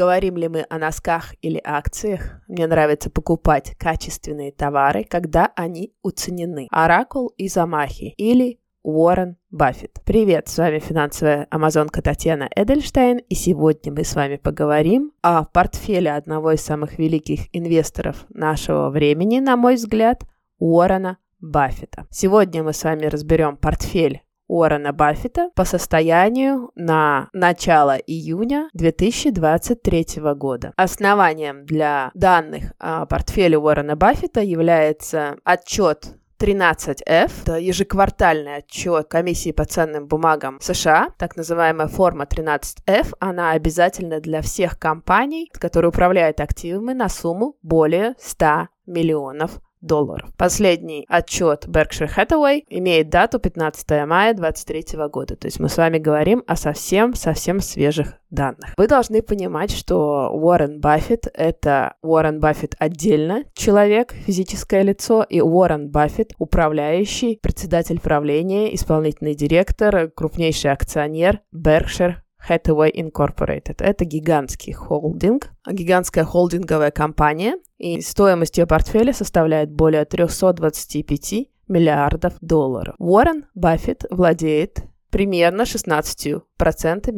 Говорим ли мы о носках или акциях? Мне нравится покупать качественные товары, когда они уценены. Оракул и Замахи или Уоррен Баффет. Привет, с вами финансовая амазонка Татьяна Эдельштейн, и сегодня мы с вами поговорим о портфеле одного из самых великих инвесторов нашего времени, на мой взгляд, Уоррена Баффета. Сегодня мы с вами разберем портфель Уоррена Баффета по состоянию на начало июня 2023 года. Основанием для данных о портфеле Уоррена Баффета является отчет 13F, это ежеквартальный отчет комиссии по ценным бумагам США, так называемая форма 13F, она обязательна для всех компаний, которые управляют активами на сумму более 100 миллионов долларов. Последний отчет Berkshire Hathaway имеет дату 15 мая 2023 года. То есть мы с вами говорим о совсем-совсем свежих данных. Вы должны понимать, что Уоррен Баффет — это Уоррен Баффет отдельно человек, физическое лицо, и Уоррен Баффет — управляющий, председатель правления, исполнительный директор, крупнейший акционер Berkshire Hathaway Incorporated. Это гигантский холдинг, гигантская холдинговая компания, и стоимость ее портфеля составляет более 325 миллиардов долларов. Уоррен Баффет владеет примерно 16%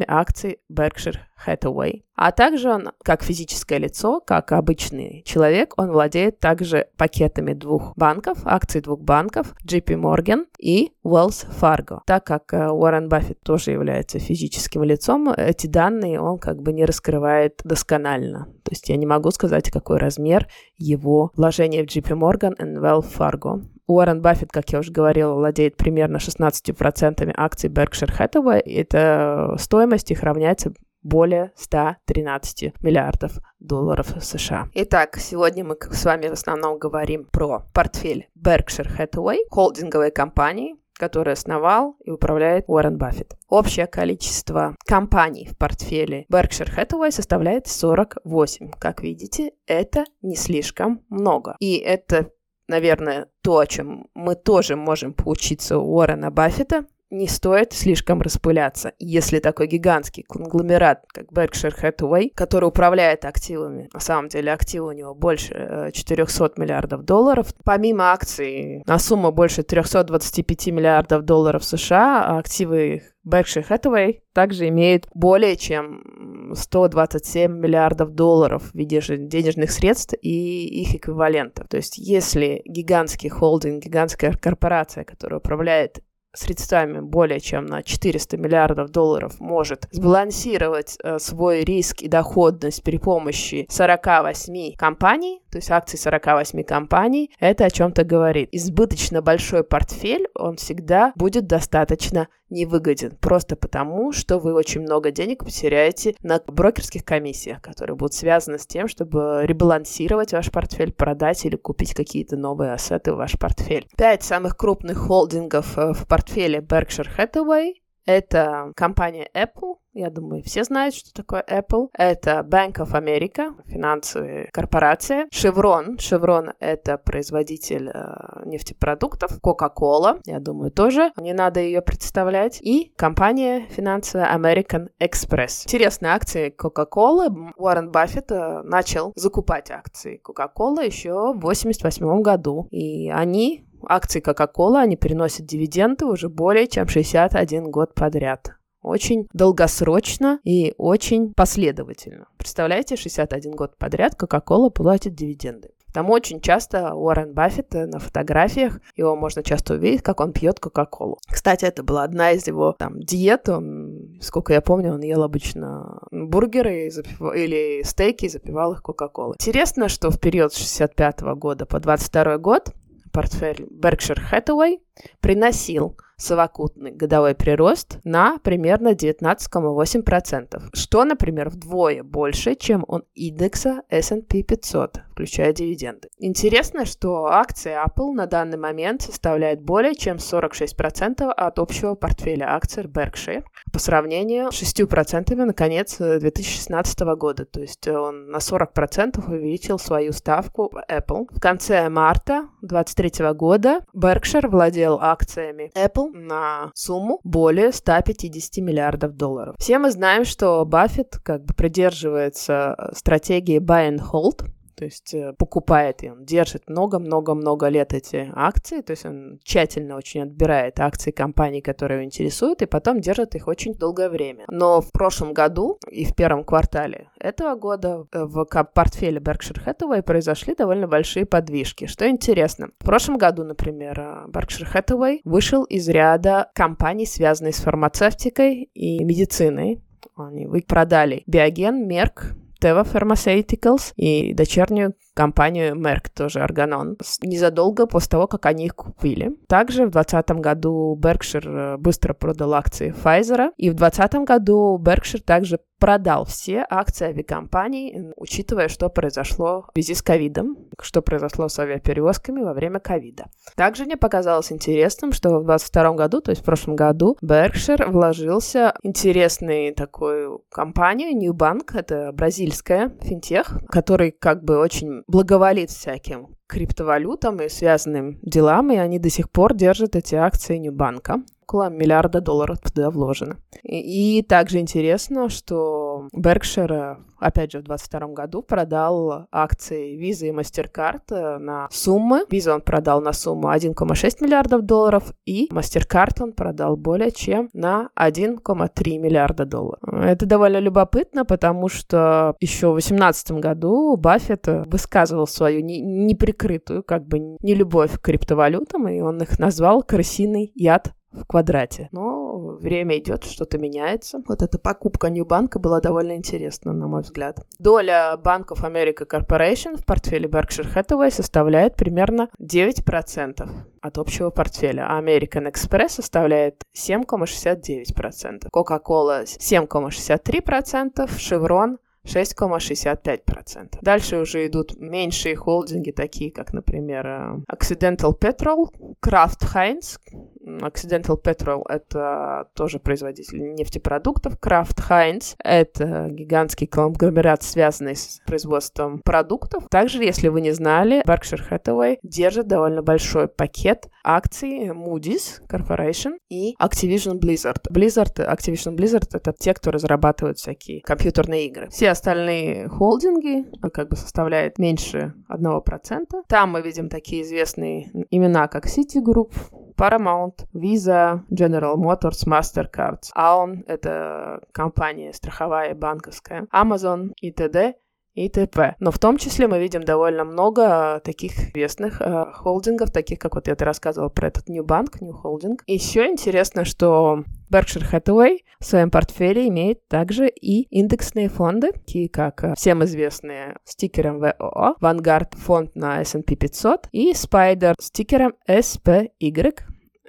акций Berkshire Hathaway. А также он, как физическое лицо, как обычный человек, он владеет также пакетами двух банков, акций двух банков, JP Morgan и Wells Fargo. Так как э, Уоррен Баффет тоже является физическим лицом, эти данные он как бы не раскрывает досконально. То есть я не могу сказать, какой размер его вложения в JP Morgan и Wells Fargo. Уоррен Баффет, как я уже говорила, владеет примерно 16% акций Berkshire Hathaway. Это стоимость их равняется более 113 миллиардов долларов США. Итак, сегодня мы с вами в основном говорим про портфель Berkshire Hathaway, холдинговой компании, которую основал и управляет Уоррен Баффет. Общее количество компаний в портфеле Berkshire Hathaway составляет 48. Как видите, это не слишком много. И это наверное, то, о чем мы тоже можем поучиться у Уоррена Баффета, не стоит слишком распыляться. Если такой гигантский конгломерат, как Berkshire Hathaway, который управляет активами, на самом деле активы у него больше 400 э, миллиардов долларов, помимо акций на сумму больше 325 миллиардов долларов США, активы Berkshire Hathaway также имеют более чем 127 миллиардов долларов в виде денежных средств и их эквивалентов. То есть если гигантский холдинг, гигантская корпорация, которая управляет средствами более чем на 400 миллиардов долларов может сбалансировать э, свой риск и доходность при помощи 48 компаний, то есть акций 48 компаний, это о чем-то говорит. Избыточно большой портфель, он всегда будет достаточно невыгоден, просто потому, что вы очень много денег потеряете на брокерских комиссиях, которые будут связаны с тем, чтобы ребалансировать ваш портфель, продать или купить какие-то новые ассеты в ваш портфель. Пять самых крупных холдингов э, в портфеле Berkshire Hathaway это компания Apple, я думаю, все знают, что такое Apple. Это Bank of America, финансовая корпорация. Chevron. Chevron — это производитель э, нефтепродуктов. Coca-Cola, я думаю, тоже. Не надо ее представлять. И компания финансовая American Express. Интересные акции Coca-Cola. Уоррен Баффет э, начал закупать акции Coca-Cola еще в 1988 году. И они акции Coca-Cola, они переносят дивиденды уже более чем 61 год подряд очень долгосрочно и очень последовательно. Представляете, 61 год подряд Coca-Cola платит дивиденды. Там очень часто Уоррен Баффет на фотографиях, его можно часто увидеть, как он пьет Кока-Колу. Кстати, это была одна из его там диет, он, сколько я помню, он ел обычно бургеры запив... или стейки и запивал их Кока-Колой. Интересно, что в период с 65 года по 22 год портфель Berkshire Hathaway приносил совокупный годовой прирост на примерно 19,8%, что, например, вдвое больше, чем у индекса S&P 500, включая дивиденды. Интересно, что акции Apple на данный момент составляют более чем 46% от общего портфеля акций Berkshire по сравнению с 6% на конец 2016 года, то есть он на 40% увеличил свою ставку Apple. В конце марта 2023 года Berkshire владел владел акциями Apple на сумму более 150 миллиардов долларов. Все мы знаем, что Баффет как бы придерживается стратегии buy and hold, то есть э, покупает и он держит много-много-много лет эти акции, то есть он тщательно очень отбирает акции компаний, которые его интересуют, и потом держит их очень долгое время. Но в прошлом году и в первом квартале этого года э, в портфеле Berkshire Hathaway произошли довольно большие подвижки. Что интересно, в прошлом году, например, э, Berkshire Hathaway вышел из ряда компаний, связанных с фармацевтикой и медициной. Они продали Биоген, Мерк, Teva Pharmaceuticals и дочернюю компанию Merck, тоже Argonon, незадолго после того, как они их купили. Также в 2020 году Berkshire э, быстро продал акции Pfizer, и в 2020 году Berkshire также продал все акции авиакомпаний, учитывая, что произошло в связи с ковидом, что произошло с авиаперевозками во время ковида. Также мне показалось интересным, что в 2022 году, то есть в прошлом году, Berkshire вложился в интересную такую компанию, New Bank, это бразильская финтех, который как бы очень благоволит всяким криптовалютам и связанным делам, и они до сих пор держат эти акции Ньюбанка около миллиарда долларов туда вложено. И, и также интересно, что Berkshire, опять же, в 2022 году продал акции Visa и MasterCard э, на суммы. Visa он продал на сумму 1,6 миллиардов долларов, и MasterCard он продал более чем на 1,3 миллиарда долларов. Это довольно любопытно, потому что еще в 2018 году Баффет высказывал свою неприкрытую, как бы, нелюбовь к криптовалютам, и он их назвал крысиный яд в квадрате. Но время идет, что-то меняется. Вот эта покупка Нью-банка была довольно интересна, на мой взгляд. Доля of America Corporation в портфеле Berkshire Hathaway составляет примерно 9% от общего портфеля, а American Express составляет 7,69%, Coca-Cola 7,63%, Chevron 6,65%. Дальше уже идут меньшие холдинги, такие как, например, э, Accidental Petrol, Kraft Heinz, Accidental Petrol — это тоже производитель нефтепродуктов. Kraft Heinz — это гигантский конгломерат, связанный с производством продуктов. Также, если вы не знали, Berkshire Hathaway держит довольно большой пакет акций Moody's Corporation и Activision Blizzard. Blizzard, Activision Blizzard — это те, кто разрабатывают всякие компьютерные игры. Все остальные холдинги как бы составляют меньше 1%. Там мы видим такие известные имена, как Citigroup, Paramount, Visa, General Motors, Mastercard. Aon — это компания страховая банковская, Amazon и т.д и т.п. Но в том числе мы видим довольно много таких известных э, холдингов, таких как вот я ты рассказывала про этот New Bank, New Holding. Еще интересно, что Berkshire Hathaway в своем портфеле имеет также и индексные фонды, такие как э, всем известные стикером ВОО, Vanguard фонд на S&P 500 и Spider стикером SPY.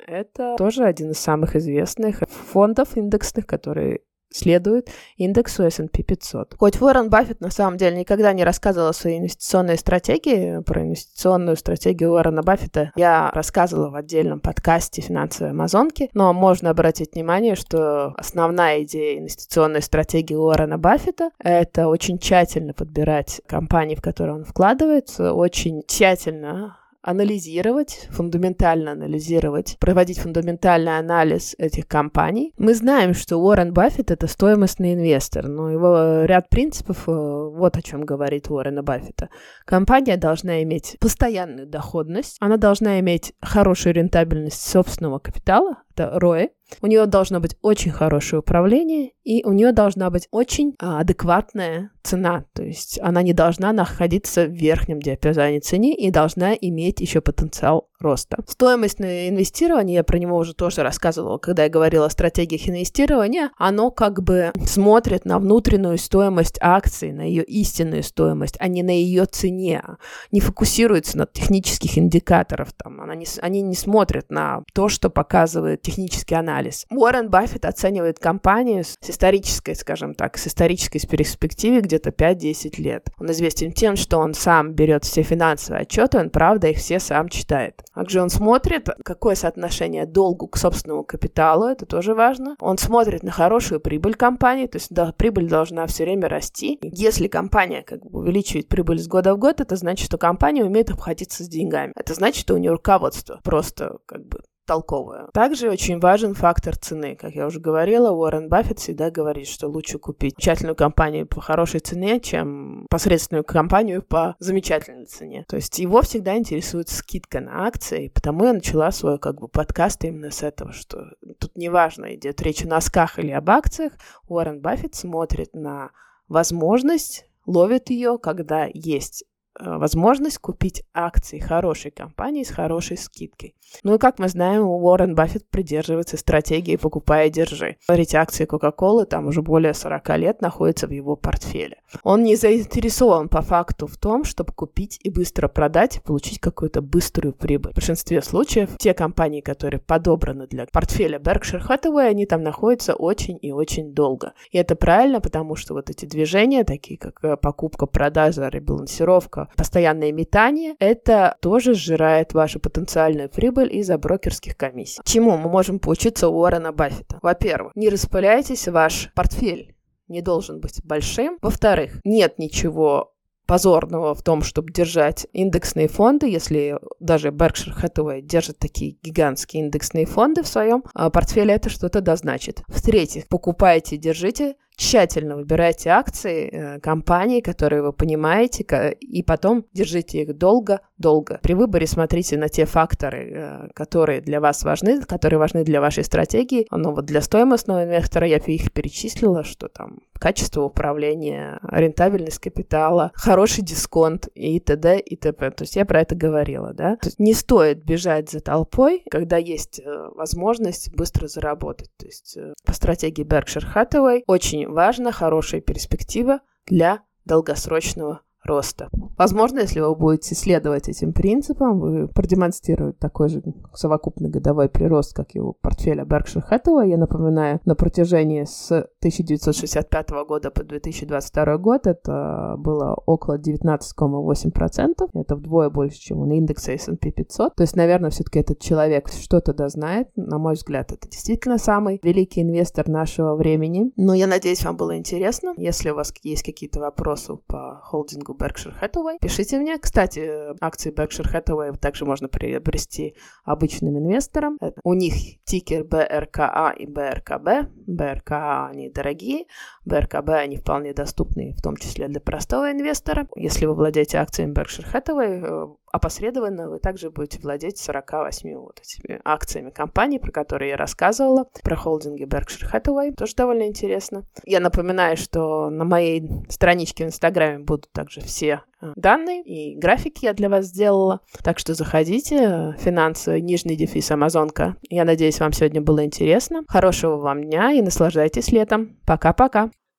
Это тоже один из самых известных фондов индексных, который следует индексу S&P 500. Хоть Уоррен Баффет на самом деле никогда не рассказывал о своей инвестиционной стратегии, про инвестиционную стратегию Уоррена Баффета я рассказывала в отдельном подкасте «Финансовые амазонки», но можно обратить внимание, что основная идея инвестиционной стратегии Уоррена Баффета — это очень тщательно подбирать компании, в которые он вкладывается, очень тщательно анализировать, фундаментально анализировать, проводить фундаментальный анализ этих компаний. Мы знаем, что Уоррен Баффет — это стоимостный инвестор, но его ряд принципов, э, вот о чем говорит Уоррена Баффета. Компания должна иметь постоянную доходность, она должна иметь хорошую рентабельность собственного капитала, это ROE, у нее должно быть очень хорошее управление, и у нее должна быть очень а, адекватная цена. То есть она не должна находиться в верхнем диапазоне цены и должна иметь еще потенциал роста. Стоимость на инвестирование, я про него уже тоже рассказывала, когда я говорила о стратегиях инвестирования, оно как бы смотрит на внутреннюю стоимость акции, на ее истинную стоимость, а не на ее цене. Не фокусируется на технических индикаторах. Там. Она не, они не смотрят на то, что показывает технический анализ. Уоррен Баффет оценивает компанию с исторической, скажем так, с исторической перспективы где-то 5-10 лет. Он известен тем, что он сам берет все финансовые отчеты, он, правда, их все сам читает. Также он смотрит, какое соотношение долгу к собственному капиталу, это тоже важно. Он смотрит на хорошую прибыль компании, то есть да, прибыль должна все время расти. Если компания как бы увеличивает прибыль с года в год, это значит, что компания умеет обходиться с деньгами. Это значит, что у нее руководство просто как бы толковую. Также очень важен фактор цены. Как я уже говорила, Уоррен Баффет всегда говорит, что лучше купить замечательную компанию по хорошей цене, чем посредственную компанию по замечательной цене. То есть его всегда интересует скидка на акции, потому я начала свой как бы подкаст именно с этого, что тут неважно, идет речь о носках или об акциях, Уоррен Баффет смотрит на возможность ловит ее, когда есть возможность купить акции хорошей компании с хорошей скидкой. Ну и как мы знаем, Уоррен Баффет придерживается стратегии «покупай и держи». Эти акции Coca-Cola там уже более 40 лет находятся в его портфеле. Он не заинтересован по факту в том, чтобы купить и быстро продать и получить какую-то быструю прибыль. В большинстве случаев те компании, которые подобраны для портфеля Berkshire Hathaway, они там находятся очень и очень долго. И это правильно, потому что вот эти движения, такие как э, покупка, продажа, ребалансировка, постоянное метание, это тоже сжирает вашу потенциальную прибыль из-за брокерских комиссий. Чему мы можем поучиться у Уоррена Баффета? Во-первых, не распыляйтесь, ваш портфель не должен быть большим. Во-вторых, нет ничего позорного в том, чтобы держать индексные фонды, если даже Berkshire Hathaway держит такие гигантские индексные фонды в своем а, портфеле, это что-то да значит. В-третьих, покупайте, держите тщательно выбирайте акции э, компаний, которые вы понимаете, и потом держите их долго-долго. При выборе смотрите на те факторы, э, которые для вас важны, которые важны для вашей стратегии. Но вот для стоимостного инвестора я их перечислила, что там качество управления, рентабельность капитала, хороший дисконт и т.д. и т.п. То есть я про это говорила, да. То есть не стоит бежать за толпой, когда есть э, возможность быстро заработать. То есть по стратегии Berkshire Hathaway очень важна хорошая перспектива для долгосрочного роста. Возможно, если вы будете следовать этим принципам, вы продемонстрируете такой же совокупный годовой прирост, как и у портфеля Berkshire Hathaway. Я напоминаю, на протяжении с 1965 года по 2022 год это было около 19,8%. Это вдвое больше, чем у индекса S&P 500. То есть, наверное, все-таки этот человек что-то да знает. На мой взгляд, это действительно самый великий инвестор нашего времени. Но я надеюсь, вам было интересно. Если у вас есть какие-то вопросы по холдингу Berkshire Hathaway. Пишите мне. Кстати, акции Berkshire Hathaway также можно приобрести обычным инвесторам. У них тикер БРКА и БРКБ. БРКА они дорогие, БРКБ они вполне доступны, в том числе для простого инвестора. Если вы владеете акциями Berkshire Hathaway, э, опосредованно вы также будете владеть 48 вот этими акциями компании, про которые я рассказывала, про холдинги Berkshire Hathaway, тоже довольно интересно. Я напоминаю, что на моей страничке в Инстаграме будут также все э, данные и графики я для вас сделала. Так что заходите, финансовый нижний дефис Амазонка. Я надеюсь, вам сегодня было интересно. Хорошего вам дня и наслаждайтесь летом. Пока-пока.